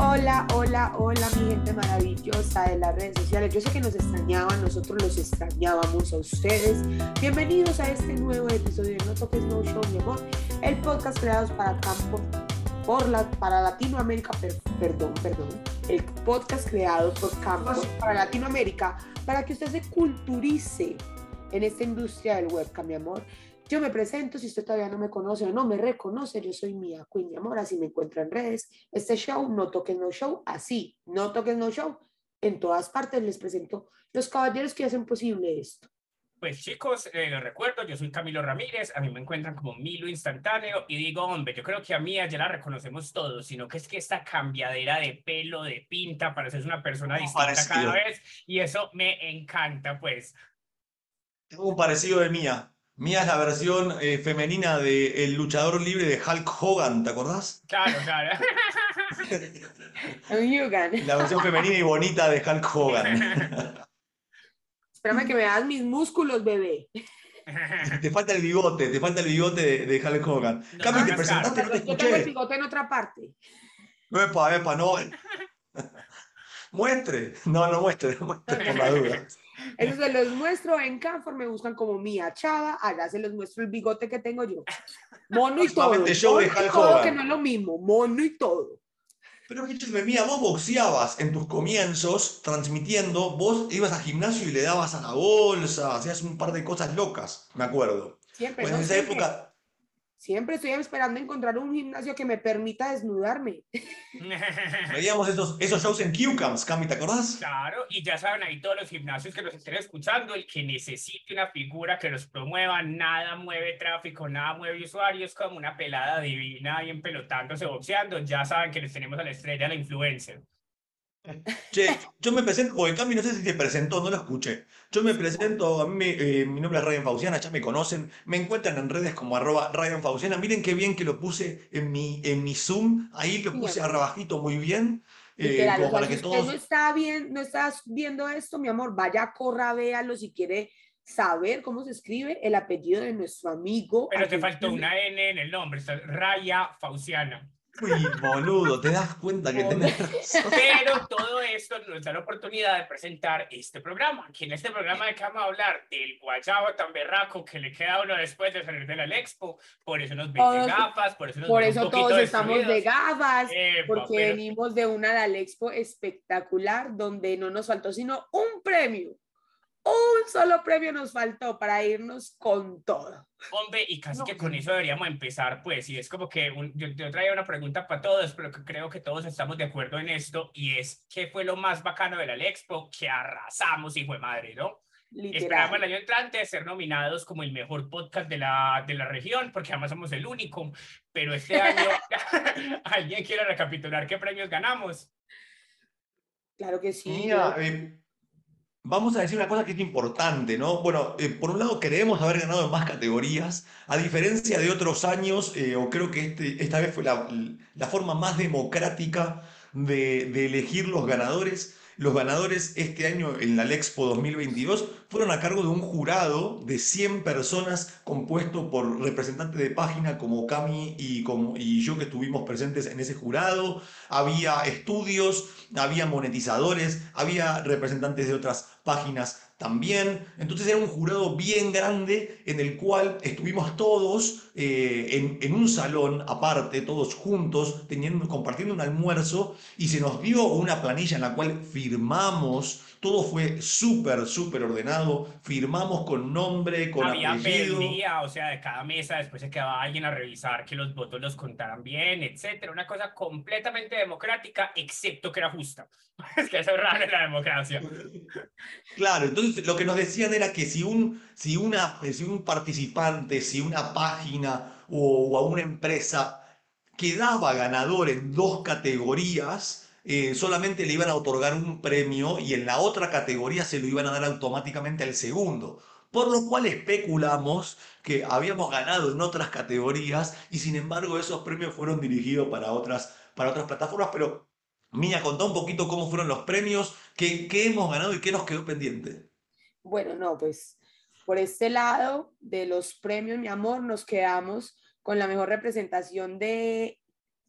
Hola, hola, hola, mi gente maravillosa de las redes sociales. Yo sé que nos extrañaban, nosotros los extrañábamos a ustedes. Bienvenidos a este nuevo episodio de No Toques No Show, mi amor. El podcast creado para campo, por la, para Latinoamérica, perdón, perdón. El podcast creado por Campos para Latinoamérica, para que usted se culturice en esta industria del webcam, mi amor. Yo me presento, si usted todavía no me conoce o no me reconoce, yo soy Mia Queen, mi amor, así me encuentro en redes. Este show, No Toques No Show, así, No Toques No Show, en todas partes les presento los caballeros que hacen posible esto. Pues chicos, eh, les recuerdo, yo soy Camilo Ramírez, a mí me encuentran como Milo Instantáneo y digo, hombre, yo creo que a Mía ya la reconocemos todos, sino que es que esta cambiadera de pelo, de pinta, parece una persona distinta cada vez y eso me encanta, pues. Tengo un parecido de Mía. Mía es la versión eh, femenina del luchador libre de Hulk Hogan, ¿te acordás? Claro, claro. la versión femenina y bonita de Hulk Hogan. Espérame que me das mis músculos, bebé. Te falta el bigote, te falta el bigote de, Hulk Hogan. No, Cami, te presentaste, no te escuché. Yo tengo el bigote en otra parte. Epa, epa, no. Muestre. No, no muestre, no muestre por la duda. Eso se los muestro en Canfor, me buscan como Mía Chava, allá se los muestro el bigote que tengo yo. Mono y todo. Show de todo que no es lo mismo, mono y todo. Pero Mía, vos boxeabas en tus comienzos, transmitiendo, vos ibas al gimnasio y le dabas a la bolsa, hacías un par de cosas locas, me acuerdo. Siempre. Pues en esa época Siempre estoy esperando encontrar un gimnasio que me permita desnudarme. Veíamos esos, esos shows en QCamps, Cami, ¿te acordás? Claro, y ya saben ahí todos los gimnasios que nos estén escuchando, el que necesite una figura que los promueva, nada mueve tráfico, nada mueve usuarios, como una pelada divina ahí pelotándose, boxeando, ya saben que les tenemos a la estrella, la influencer. Che, yo me presento, porque Cami no sé si te presentó, no lo escuché. Yo me presento, a mí eh, mi nombre es Ryan Fauciana, ya me conocen, me encuentran en redes como arroba Ryan Fauciana. Miren qué bien que lo puse en mi, en mi Zoom, ahí lo puse abajito muy bien. Eh, como para que todos... no está bien, no estás viendo esto, mi amor, vaya, corra, véalo si quiere saber cómo se escribe el apellido de nuestro amigo. Pero te faltó una N en el nombre, Raya Fauciana. Uy, boludo, te das cuenta que tenés Pero todo esto nos da la oportunidad de presentar este programa, que en este programa de que vamos a hablar del guayabo tan berraco que le queda a uno después de salir de la Expo, por eso nos ven de gafas, por eso nos Por eso todos estamos de gafas, porque venimos de una Expo espectacular donde no nos faltó sino un premio un solo premio nos faltó para irnos con todo. Hombre, y casi que con eso deberíamos empezar, pues, y es como que yo, traía una pregunta para todos, pero creo que todos estamos de acuerdo en esto, y es, ¿qué fue lo más bacano de la Expo? Que arrasamos, hijo de madre, ¿no? Literal. Esperamos el año entrante ser nominados como el mejor podcast de la, de la región, porque además somos el único, pero este año, ¿alguien quiere recapitular qué premios ganamos? Claro que sí. Vamos a decir una cosa que es importante, ¿no? Bueno, eh, por un lado queremos haber ganado en más categorías, a diferencia de otros años, eh, o creo que este, esta vez fue la, forma más democrática de, de elegir los ganadores. Los ganadores este año en la Lexpo 2022 fueron a cargo de un jurado de 100 personas compuesto por representantes de página como Cami y, como, y yo que estuvimos presentes en ese jurado. Había estudios, había monetizadores, había representantes de otras páginas también. Entonces era un jurado bien grande en el cual estuvimos todos eh, en, un salón aparte, todos juntos, teniendo, compartiendo un almuerzo y se nos dio una planilla en la cual firmamos. Todo fue súper, súper ordenado. Firmamos con nombre, con Había apellido. o sea, de cada mesa después se quedaba alguien a revisar que los votos los contaran bien, etcétera. Una cosa completamente democrática, excepto que era justa. Es que eso es raro en la democracia. Claro, entonces lo que nos decían era que si un, si una, si un participante, si una página o, o una empresa quedaba ganador en dos categorías, eh, solamente le iban a otorgar un premio y en la otra categoría se lo iban a dar automáticamente al segundo. Por lo cual especulamos que habíamos ganado en otras categorías y sin embargo esos premios fueron dirigidos para otras, para otras plataformas, pero Mía, contá un poquito cómo fueron los premios, qué, qué hemos ganado y qué nos quedó pendiente. Bueno, no, pues por este lado de los premios, mi amor, nos quedamos con la mejor representación de,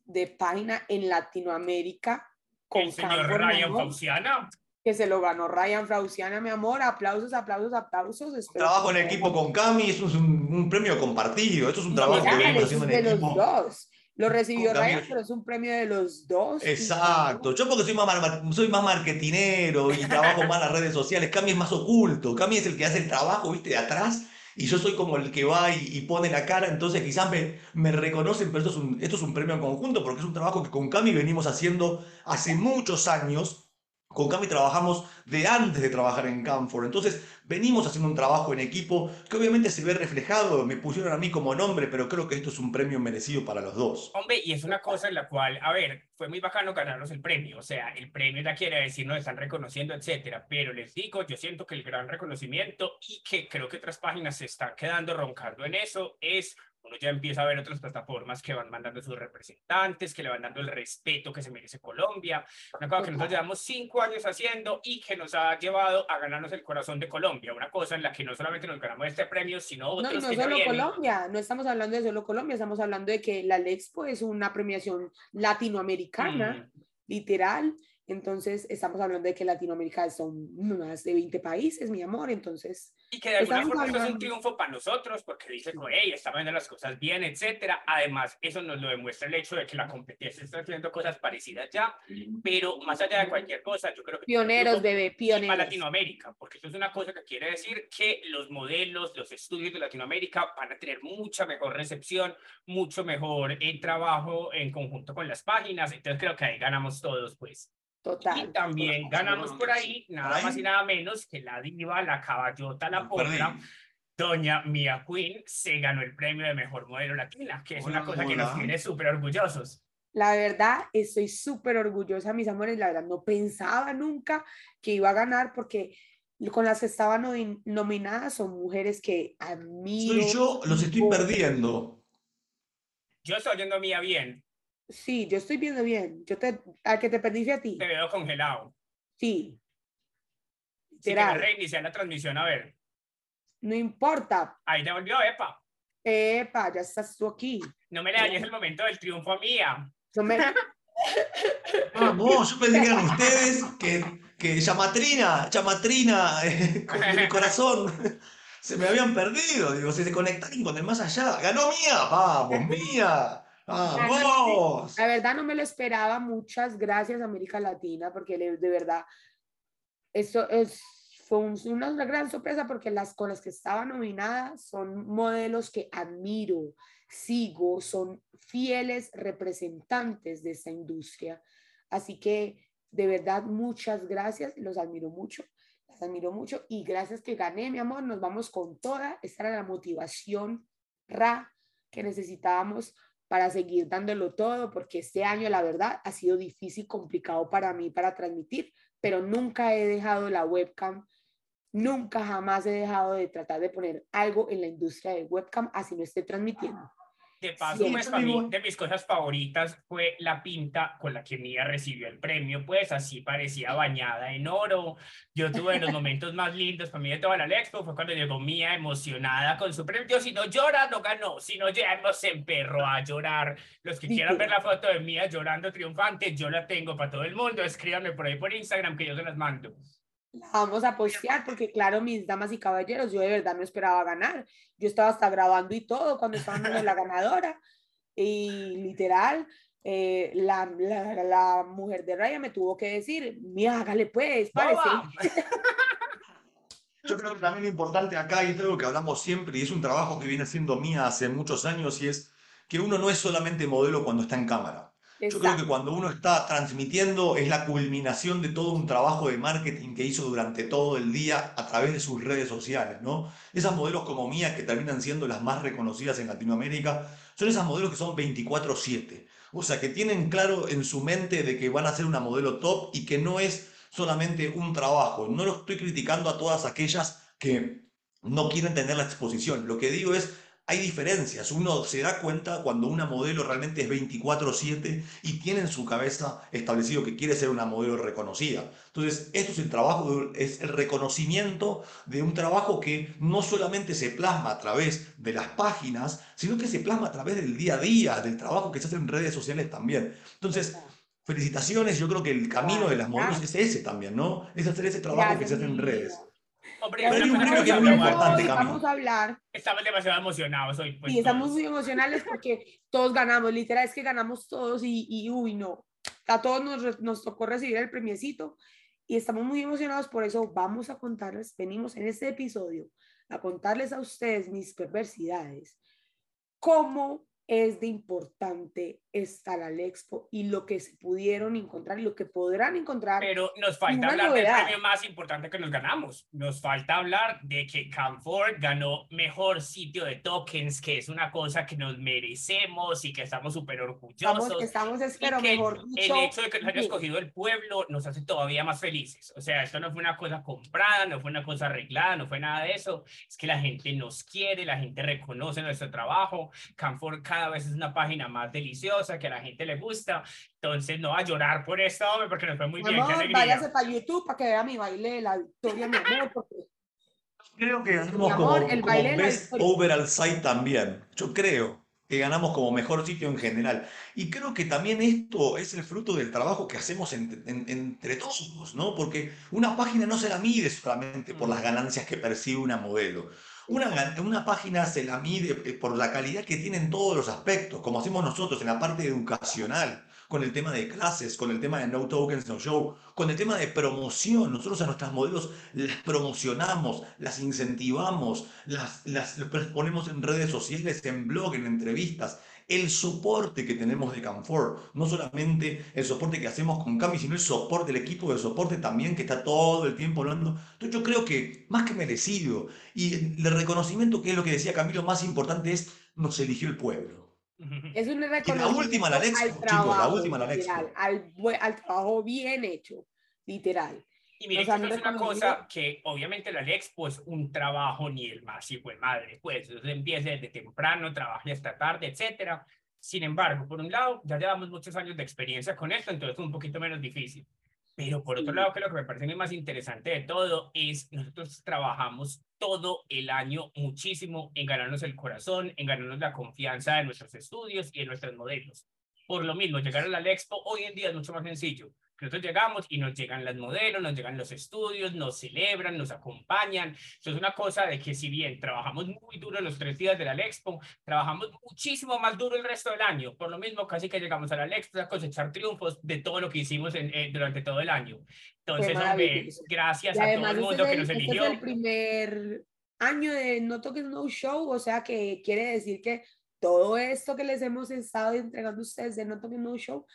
de página en Latinoamérica con El señor Ryan Fauciana. que se lo ganó Ryan Frauciana, mi amor. Aplausos, aplausos, aplausos. Espero Trabajo en equipo con Cami, eso es un, un premio compartido, esto es un trabajo que venimos haciendo es en de los equipo. dos. Lo recibió Ryan, pero es un premio de los dos. Exacto, yo porque soy más, mar- soy más marketinero y trabajo más en las redes sociales, Cami es más oculto, Cami es el que hace el trabajo, viste, de atrás, y yo soy como el que va y, pone la cara, entonces quizás me, me reconocen, pero esto es, un, esto es un premio en conjunto, porque es un trabajo que con Cami venimos haciendo hace muchos años, con Cami trabajamos de antes de trabajar en Camfor, entonces venimos haciendo un trabajo en equipo que obviamente se ve reflejado, me pusieron a mí como nombre, pero creo que esto es un premio merecido para los dos. Hombre, y es una cosa en la cual, a ver, fue muy bacano ganarnos el premio, o sea, el premio ya quiere decir nos están reconociendo, etcétera, pero les digo, yo siento que el gran reconocimiento y que creo que otras páginas se están quedando roncando en eso es uno ya empieza a ver otras plataformas que van mandando sus representantes, que le van dando el respeto que se merece Colombia, una cosa que nosotros llevamos cinco años haciendo y que nos ha llevado a ganarnos el corazón de Colombia, una cosa en la que no solamente nos ganamos este premio, sino No, otros y no que solo. Colombia, no estamos hablando de solo Colombia, estamos hablando de que la Lexpo es una premiación latinoamericana, Mm. literal. Entonces, estamos hablando de que Latinoamérica son más de 20 países, mi amor. Entonces, Y que de alguna forma eso es un hablando- triunfo para nosotros, porque dice, hey, estamos viendo las cosas bien, etcétera. Además, eso nos lo demuestra el hecho de que la competencia está haciendo cosas parecidas ya, pero más allá de cualquier cosa, yo creo que... pioneros, bebé, y para pioneros. Latinoamérica, porque eso es una cosa que quiere decir que los modelos, los estudios de Latinoamérica van a tener mucha mejor recepción, mucho mejor el trabajo en conjunto con las páginas, entonces creo que ahí ganamos todos, pues. Total. Y también ganamos por ahí, nada más y nada menos que la diva, la caballota, la potra, doña Mia Queen, se ganó el premio de mejor modelo latina, que es una Hola, cosa que nos tiene súper orgullosos. La verdad, estoy súper orgullosa, mis amores. La verdad, no pensaba nunca que iba a ganar porque con las que estaban nomin- nominadas son mujeres que admiro. Soy yo, los estoy perdiendo. Yo estoy oyendo a Mia bien, Sí, yo estoy viendo bien. Yo te, al que te perdí fue a ti. te veo congelado. Sí. Si quieres reiniciar la transmisión, a ver. No importa. Ahí te volvió, epa. Epa, ya estás tú aquí. No me le dañes el momento del triunfo a Mia. No me- Vamos, yo pensé que eran ustedes, que, que Chamatrina, Chamatrina, eh, con mi corazón, se me habían perdido, digo, se conectaron con el más allá. ¡Ganó Mía! ¡Vamos, Mía! ¡Vamos! La verdad no me lo esperaba. Muchas gracias América Latina porque de verdad esto es fue un- una gran sorpresa porque las con las que estaba nominada son modelos que admiro, sigo, son fieles representantes de esta industria. Así que de verdad muchas gracias, los admiro mucho. Las admiro mucho y gracias que gané, mi amor, nos vamos con toda. Esta era la motivación ra que necesitábamos para seguir dándolo todo, porque este año, la verdad, ha sido difícil, complicado para mí para transmitir, pero nunca he dejado la webcam, nunca jamás he dejado de tratar de poner algo en la industria de webcam, así no esté transmitiendo. De paso, Sí, pues mí, de mis cosas favoritas fue la pinta con la que Mía recibió el premio, pues así parecía bañada en oro. Yo tuve los momentos más lindos para mí de toda la Expo, fue cuando llegó Mía emocionada con su premio. Si no llora, no ganó, si no ya nos emperró a llorar. Los que quieran ver la foto de Mía llorando triunfante, yo la tengo para todo el mundo. Escríbanme por ahí por Instagram que yo se las mando. La vamos a postear porque, claro, mis damas y caballeros, yo de verdad no esperaba ganar. Yo estaba hasta grabando y todo cuando estaban dando la ganadora. Y literal, eh, la, la, la mujer de Raya me tuvo que decir, mira, hágale pues, parece. Yo creo que también lo importante acá, y es algo que hablamos siempre, y es un trabajo que viene haciendo Mía hace muchos años, y es que uno no es solamente modelo cuando está en cámara. Yo creo que cuando uno está transmitiendo es la culminación de todo un trabajo de marketing que hizo durante todo el día a través de sus redes sociales, ¿no? Esas modelos como Mía que terminan siendo las más reconocidas en Latinoamérica son esas modelos que son 24/7. O sea, que tienen claro en su mente de que van a ser una modelo top y que no es solamente un trabajo. No lo estoy criticando a todas aquellas que no quieren tener la exposición. Lo que digo es, hay diferencias. Uno se da cuenta cuando una modelo realmente es 24/7 y tiene en su cabeza establecido que quiere ser una modelo reconocida. Entonces, esto es el trabajo, es el reconocimiento de un trabajo que no solamente se plasma a través de las páginas, sino que se plasma a través del día a día, del trabajo que se hace en redes sociales también. Entonces, felicitaciones. Yo creo que el camino de las modelos es ese también, ¿no? Es hacer ese trabajo que se hace en redes. Hombre, una cosa libro que es muy importante, vamos a hablar Estamos demasiado emocionados hoy. Pues, y estamos todos. muy emocionales porque todos ganamos, literal es que ganamos todos y, y uy, no, a todos nos, nos tocó recibir el premiecito y estamos muy emocionados, por eso vamos a contarles, venimos en este episodio a contarles a ustedes mis perversidades, cómo es de importante estar al Expo y lo que se pudieron encontrar y lo que podrán encontrar. Pero nos falta hablar del novedad. premio más importante que nos ganamos. Nos falta hablar de que Camford ganó mejor sitio de tokens, que es una cosa que nos merecemos y que estamos súper orgullosos. Estamos, estamos es, pero mejor el dicho, hecho de que nos haya escogido el pueblo nos hace todavía más felices. O sea, esto no fue una cosa comprada, no fue una cosa arreglada, no fue nada de eso. Es que la gente nos quiere, la gente reconoce nuestro trabajo. Camford cada vez es una página más deliciosa, que a la gente le gusta. Entonces, no va a llorar por esto, hombre, porque nos fue muy Mi bien. qué amor, váyase para YouTube para que vea mi baile de la victoria, mi amor, porque Creo que ganamos amor, como, el como baile la Best. Overall Site también. Yo creo que ganamos como mejor sitio en general. Y creo que también esto es el fruto del trabajo que hacemos en- en- entre todos, ¿no? Porque una página no se la mide solamente por las ganancias que percibe una modelo. Una, una página se la mide eh, por la calidad que tiene en todos los aspectos, como hacemos nosotros en la parte educacional, con el tema de clases, con el tema de no tokens, no show, con el tema de promoción. Nosotros a nuestras modelos las promocionamos, las incentivamos, las, las ponemos en redes sociales, en blog, en entrevistas. El soporte que tenemos de Camfor, no solamente el soporte que hacemos con Cami, sino el soporte, el equipo de soporte también que está todo el tiempo hablando. Entonces yo creo que más que merecido y el reconocimiento, que es lo que decía Camilo, más importante es nos eligió el pueblo. es un Y la reconocimiento última, la al chicos, la última, la literal, al trabajo bien hecho, literal. Y miren que es una cosa que obviamente la Expo es un trabajo ni el más hijo de madre, pues empieza desde temprano, trabaja hasta tarde, etcétera. Sin embargo, por un lado, ya llevamos muchos años de experiencia con esto, entonces es un poquito menos difícil. Pero por otro lado, que lo que me parece más interesante de todo es nosotros trabajamos todo el año muchísimo en ganarnos el corazón, en ganarnos la confianza de nuestros estudios y de nuestros modelos. Por lo mismo, llegar a la Expo hoy en día es mucho más sencillo. Nosotros llegamos y nos llegan las modelos, nos llegan los estudios, nos celebran, nos acompañan. Eso es una cosa de que si bien trabajamos muy duro los tres días de la Expo, trabajamos muchísimo más duro el resto del año. Por lo mismo, casi que llegamos a la Expo a cosechar triunfos de todo lo que hicimos en, eh, durante todo el año. Entonces, hombre, gracias Y a todo el este mundo es que el, nos este eligió. es el primer año de No Toques No Show, o sea que quiere decir que todo esto que les hemos estado entregando a ustedes de No Toques No Show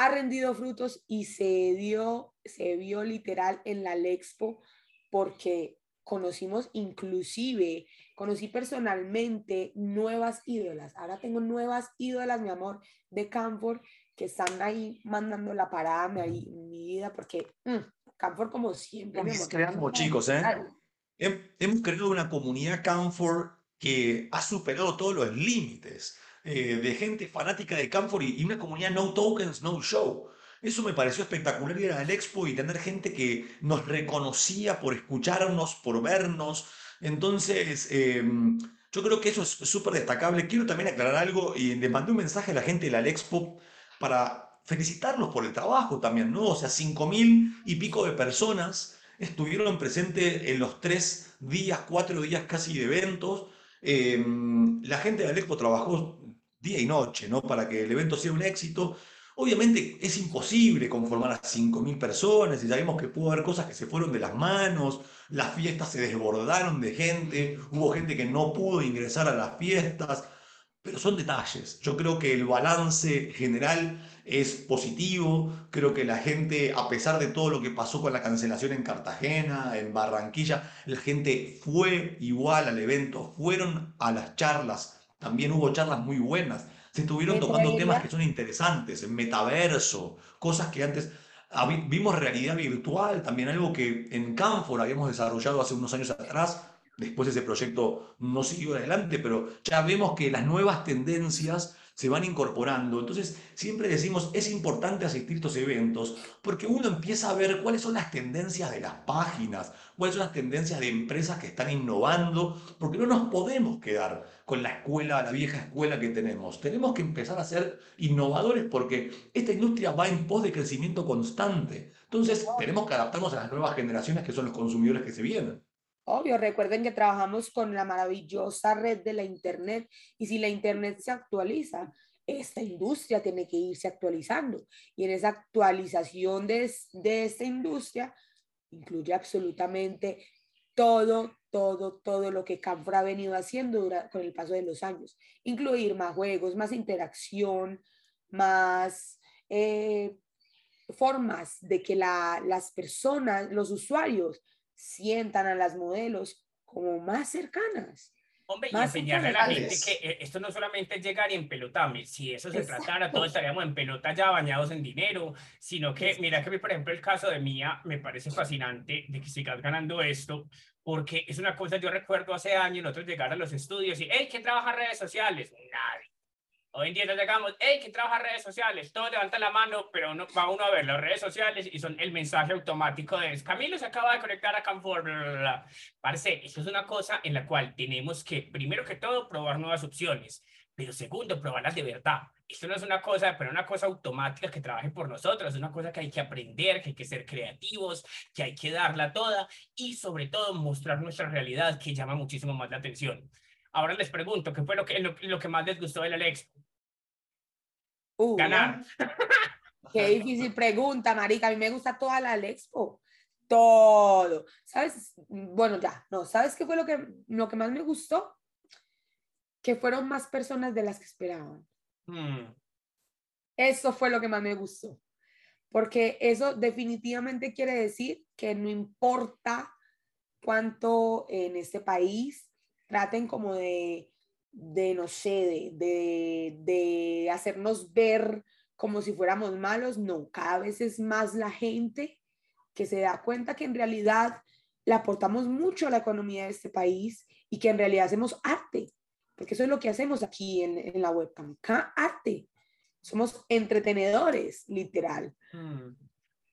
ha rendido frutos y se dio, se vio literal en la Lexpo porque conocimos inclusive, conocí personalmente nuevas ídolas. Ahora tengo nuevas ídolas, mi amor, de Camford que están ahí mandando la parada mi, mi vida porque mm, Camford como siempre. creando, Camford chicos, ¿eh? Hemos creado una comunidad Camfor que ha superado todos los límites eh, de gente fanática de Camfor y, una comunidad no tokens, no show. Eso me pareció espectacular ir al expo y tener gente que nos reconocía por escucharnos, por vernos. Entonces, eh, yo creo que eso es súper destacable. Quiero también aclarar algo y le mandé un mensaje a la gente de la expo para felicitarlos por el trabajo también, ¿no? O sea, cinco mil y pico de personas estuvieron presentes en los tres días, cuatro días casi de eventos. Eh, la gente de la Expo trabajó día y noche, ¿no? Para que el evento sea un éxito. Obviamente es imposible conformar a 5.000 personas y sabemos que pudo haber cosas que se fueron de las manos, las fiestas se desbordaron de gente, hubo gente que no pudo ingresar a las fiestas, pero son detalles. Yo creo que el balance general es positivo, creo que la gente, a pesar de todo lo que pasó con la cancelación en Cartagena, en Barranquilla, la gente fue igual al evento, fueron a las charlas, también hubo charlas muy buenas, se estuvieron tocando temas que son interesantes, metaverso, cosas que antes vimos realidad virtual, también algo que en Canfor habíamos desarrollado hace unos años atrás, después ese proyecto no siguió adelante, pero ya vemos que las nuevas tendencias se van incorporando. Entonces, siempre decimos, es importante asistir a estos eventos porque uno empieza a ver cuáles son las tendencias de las páginas, cuáles son las tendencias de empresas que están innovando, porque no nos podemos quedar con la escuela, la vieja escuela que tenemos. Tenemos que empezar a ser innovadores porque esta industria va en pos de crecimiento constante. Entonces, tenemos que adaptarnos a las nuevas generaciones que son los consumidores que se vienen. Obvio, recuerden que trabajamos con la maravillosa red de la Internet y si la Internet se actualiza, esta industria tiene que irse actualizando. Y en esa actualización de, de esta industria incluye absolutamente todo, todo, todo lo que Canfor ha venido haciendo con el paso de los años. Incluir más juegos, más interacción, más eh, formas de que las personas, los usuarios, sientan a las modelos como más cercanas. Hombre, y enseñarle a la gente que eh, esto no solamente es llegar y empelotame, si eso se tratara, todos estaríamos en pelota ya bañados en dinero, sino que, mira que por ejemplo, el caso de Mía me parece fascinante de que sigas ganando esto, porque es una cosa, yo recuerdo hace años nosotros llegar a los estudios y, hey, ¿quién trabaja en redes sociales? Nadie. Hoy en día nos llegamos, hey, que trabaja redes sociales? Todos levantan la mano, pero uno, va uno a ver las redes sociales y son el mensaje automático de Camilo se acaba de conectar a Canfor, bla, bla, bla. Parce, eso es una cosa en la cual tenemos que, primero que todo, probar nuevas opciones, pero segundo, probarlas de verdad. Esto no es una cosa, pero una cosa automática que trabaje por nosotros, es una cosa que hay que aprender, que hay que ser creativos, que hay que darla toda y sobre todo mostrar nuestra realidad que llama muchísimo más la atención. Ahora les pregunto, ¿qué fue lo que, lo, que más les gustó del Alex? Uh, Ganar. Qué difícil pregunta, marica. A mí me gusta toda la Expo. Todo. ¿Sabes? Bueno, ya, no. ¿Sabes qué fue lo que, lo que más me gustó? Que fueron más personas de las que esperaban. Hmm. Eso fue lo que más me gustó. Porque eso definitivamente quiere decir que no importa cuánto en este país traten como de de, no sé, de, de, hacernos ver como si fuéramos malos, no, cada vez es más la gente que se da cuenta que en realidad le aportamos mucho a la economía de este país y que en realidad hacemos arte, porque eso es lo que hacemos aquí en, en la webcam, arte. Somos entretenedores, literal. Hmm.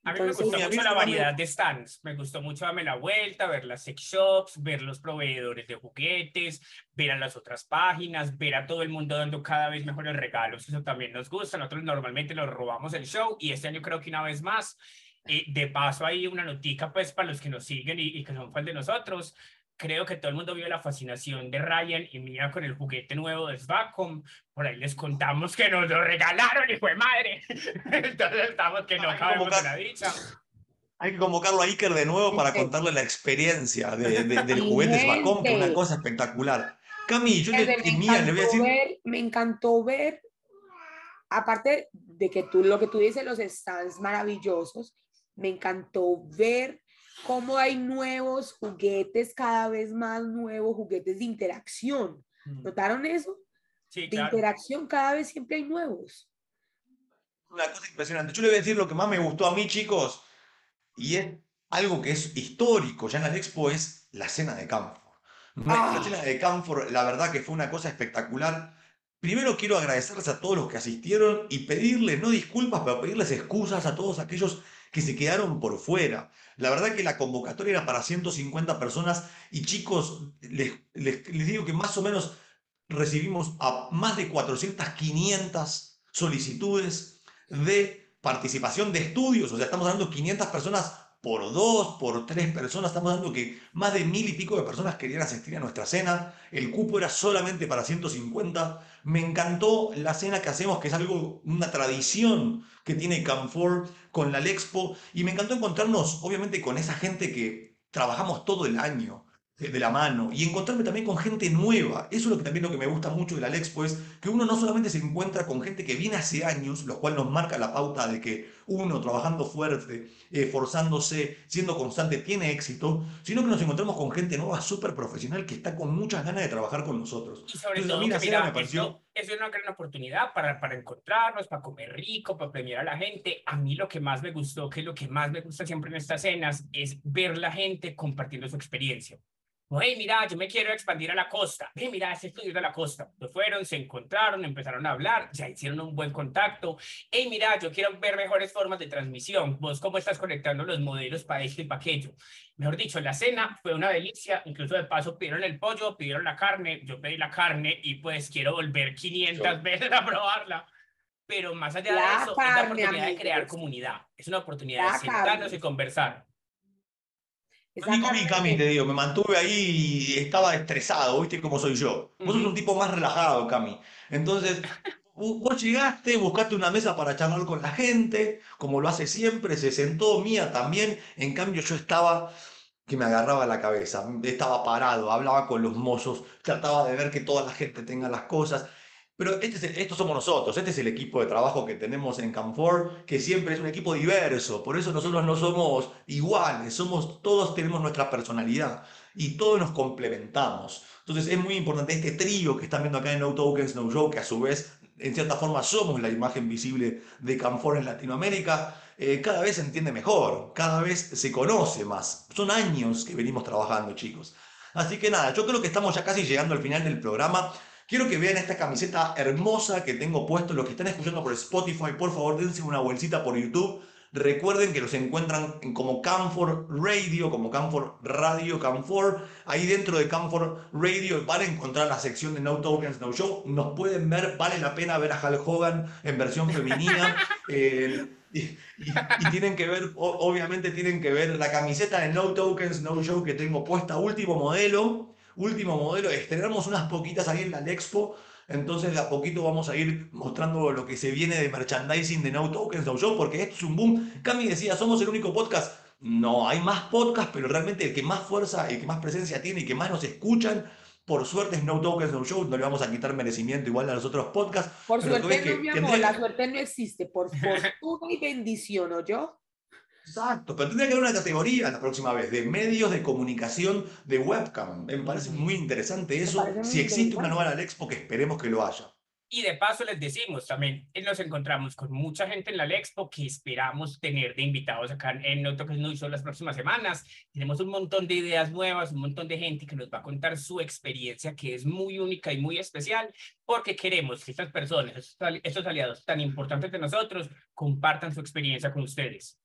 A mí me gustó mucho la variedad de stands, me gustó mucho darme la vuelta, ver las sex shops, ver los proveedores de juguetes, ver a las otras páginas, ver a todo el mundo dando cada vez mejores regalos, eso también nos gusta, nosotros normalmente nos robamos el show y este año creo que una vez más, eh, de paso hay una notica pues para los que nos siguen y, y que son fans de nosotros, creo que todo el mundo vio la fascinación de Ryan y mía con el juguete nuevo de Svacom. Por ahí les contamos que nos lo regalaron y fue madre. Entonces estamos que no cabemos la dicha. Hay que convocarlo a Iker de nuevo para contarle la experiencia de, del juguete Svacom, que es una cosa espectacular. Cami, yo le, mía, le voy a decir... me encantó ver, aparte de que tú, lo que tú dices, los stands maravillosos, me encantó ver cómo hay nuevos juguetes, cada vez más nuevos juguetes de interacción. ¿Notaron eso? Sí, de interacción cada vez siempre hay nuevos. Una cosa impresionante. Yo le voy a decir lo que más me gustó a mí, chicos, y es algo que es histórico ya en la expo, es la cena de Camfor. La ah. cena de Camfor, la verdad que fue una cosa espectacular. Primero quiero agradecerles a todos los que asistieron y pedirles, no disculpas, pero pedirles excusas a todos aquellos que se quedaron por fuera. La verdad que la convocatoria era para 150 personas y chicos, les, les, digo que más o menos recibimos a más de 400, 500 solicitudes de participación de estudios, o sea, estamos dando 500 personas por dos, por tres personas, estamos dando que más de mil y pico de personas querían asistir a nuestra cena, el cupo era solamente para 150, me encantó la cena que hacemos, que es algo, una tradición que tiene Camfor con la Lexpo, y me encantó encontrarnos, obviamente, con esa gente que trabajamos todo el año, de la mano y encontrarme también con gente nueva. Eso es lo que también lo que me gusta mucho de la Lexpo es que uno no solamente se encuentra con gente que viene hace años, lo cual nos marca la pauta de que uno trabajando fuerte, esforzándose, siendo constante, tiene éxito, sino que nos encontramos con gente nueva, súper profesional, que está con muchas ganas de trabajar con nosotros. Y sobre todo, mira, me pareció... es una gran oportunidad para, para encontrarnos, para comer rico, para premiar a la gente. A mí lo que más me gustó, que es lo que más me gusta siempre en estas cenas, es ver la gente compartiendo su experiencia hey, mira, yo me quiero expandir a la costa. Hey, mira, ese estudio de la costa. Pues fueron, se encontraron, empezaron a hablar, ya hicieron un buen contacto. Hey, mira, yo quiero ver mejores formas de transmisión. Vos cómo estás conectando los modelos para esto y para aquello. Mejor dicho, la cena fue una delicia. Incluso de paso pidieron el pollo, pidieron la carne. Yo pedí la carne y pues quiero volver 500 veces a probarla. Pero más allá de eso, es la oportunidad de crear comunidad. Es una oportunidad de sentarnos y conversar. A mí, Cami, te digo, me mantuve ahí y estaba estresado, ¿viste cómo soy yo? Vos sos un tipo más relajado, Cami. Entonces, vos llegaste, buscaste una mesa para charlar con la gente, como lo hace siempre, se sentó mía también. En cambio, yo estaba que me agarraba la cabeza, estaba parado, hablaba con los mozos, trataba de ver que toda la gente tenga las cosas. Pero este estos somos nosotros, este es el equipo de trabajo que tenemos en Camfor, que siempre es un equipo diverso, por eso nosotros no somos iguales, somos, todos tenemos nuestra personalidad y todos nos complementamos. Entonces es muy importante este trío que están viendo acá en No Tokens, No Show, que a su vez, en cierta forma, somos la imagen visible de Camfor en Latinoamérica, eh, cada vez se entiende mejor, cada vez se conoce más. Son años que venimos trabajando, chicos. Así que nada, yo creo que estamos ya casi llegando al final del programa. Quiero que vean esta camiseta hermosa que tengo puesto. Los que están escuchando por Spotify, por favor, dense una vueltita por YouTube. Recuerden que los encuentran como Camfor Radio, como Camfor Radio Camfor. Ahí dentro de Camfor Radio van a encontrar la sección de No Tokens No Show. Nos pueden ver, vale la pena ver a Hulk Hogan en versión femenina. Eh, y, y, tienen que ver, obviamente tienen que ver la camiseta de No Tokens No Show que tengo puesta, último modelo último modelo. Estrenamos unas poquitas ahí en la Expo. Entonces de a poquito vamos a ir mostrando lo que se viene de merchandising de No Tokens No Show, porque esto es un boom. Cami decía, somos el único podcast. No, hay más podcasts, pero realmente el que más fuerza, el que más presencia tiene y que más nos escuchan, por suerte es No Tokens No Show. No le vamos a quitar merecimiento igual a los otros podcasts. Por suerte no, mi amor, la suerte no existe. Por fortuna y bendición, ¿o yo? Exacto, pero tendría que haber una categoría la próxima vez de medios de comunicación de webcam. Me parece muy interesante eso. Si existe una nueva Lexpo, que esperemos que lo haya. Y de paso les decimos también, eh, nos encontramos con mucha gente en la Lexpo que esperamos tener de invitados acá en No Toques No hizo las próximas semanas. Tenemos un montón de ideas nuevas, un montón de gente que nos va a contar su experiencia que es muy única y muy especial porque queremos que estas personas, estos aliados tan importantes de nosotros, compartan su experiencia con ustedes.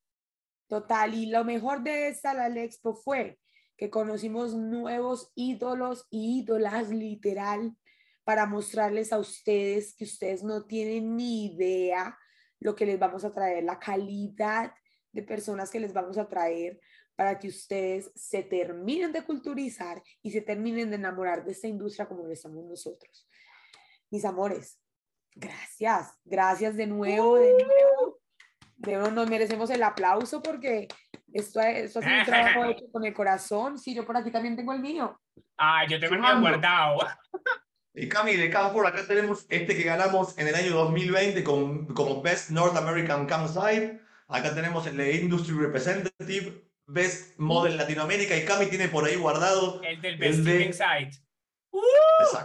Total, y lo mejor de esta, la Expo, fue que conocimos nuevos ídolos y ídolas literal para mostrarles a ustedes que ustedes no tienen ni idea lo que les vamos a traer, la calidad de personas que les vamos a traer para que ustedes se terminen de culturizar y se terminen de enamorar de esta industria como lo estamos nosotros. Mis amores, gracias, gracias de nuevo, de nuevo de nos merecemos el aplauso porque esto, esto ha sido un trabajo hecho con el corazón. Sí, yo por aquí también tengo el mío. Ah, yo tengo el mío guardado. Y Cami, de Camfor, acá tenemos este que ganamos en el año 2020 con, como Best North American Campsite. Acá tenemos el de Industry Representative, Best Model Latinoamérica. Y Cami tiene por ahí guardado el del Best el ¡Uh!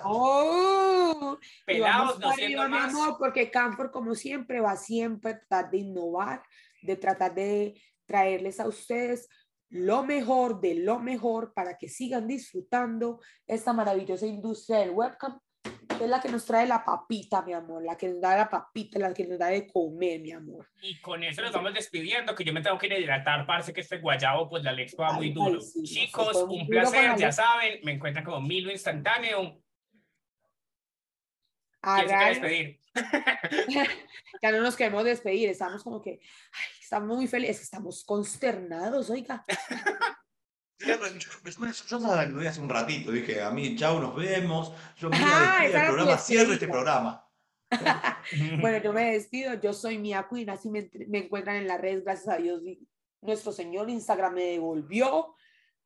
Oh, Pelados, no siendo más. porque Camfor, como siempre, va siempre a tratar de innovar, de tratar de traerles a ustedes lo mejor de lo mejor para que sigan disfrutando esta maravillosa industria del webcam es la que nos trae la papita, mi amor, la que nos da la papita, la que nos da de comer, mi amor. Y con eso nos vamos despidiendo, que yo me tengo que ir a hidratar, parece que este guayabo, pues la Lexpo va muy duro. Chicos, un placer, ya saben, me encuentran como Milo Instantáneo. ¿Quién se quiere despedir? ya no nos queremos despedir, estamos como que, ay, estamos muy felices, estamos consternados, oiga. Yo, yo saludé hace un ratito, dije, a mí, chau, nos vemos. Yo me ah, el programa, cierro este programa. bueno, yo me despido, yo soy Mia Queen, así me, me, encuentran en las redes, gracias a Dios. Nuestro Señor Instagram me devolvió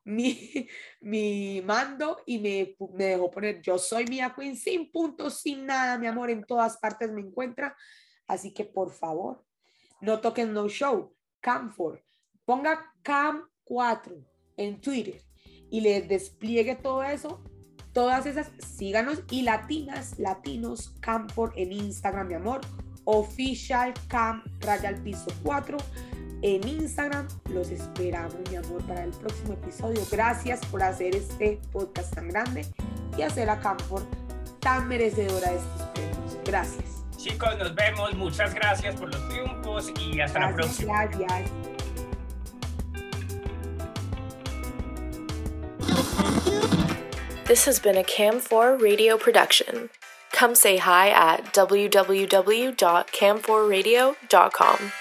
mi, mi mando y me, me dejó poner, yo soy Mia Queen, sin puntos, sin nada, mi amor, en todas partes me encuentra. Así que por favor, no toquen no show, Camfor, ponga Cam 4 en Twitter y les despliegue todo eso, todas esas, síganos y latinas, latinos, Campor en Instagram, mi amor, official cam raya al piso 4 en Instagram. Los esperamos, mi amor, para el próximo episodio. Gracias por hacer este podcast tan grande y hacer a Campor tan merecedora de estos premios. Gracias. Chicos, nos vemos. Muchas gracias por los triunfos y hasta la próxima. gracias. This has been a Cam4 radio production. Come say hi at www.cam4radio.com.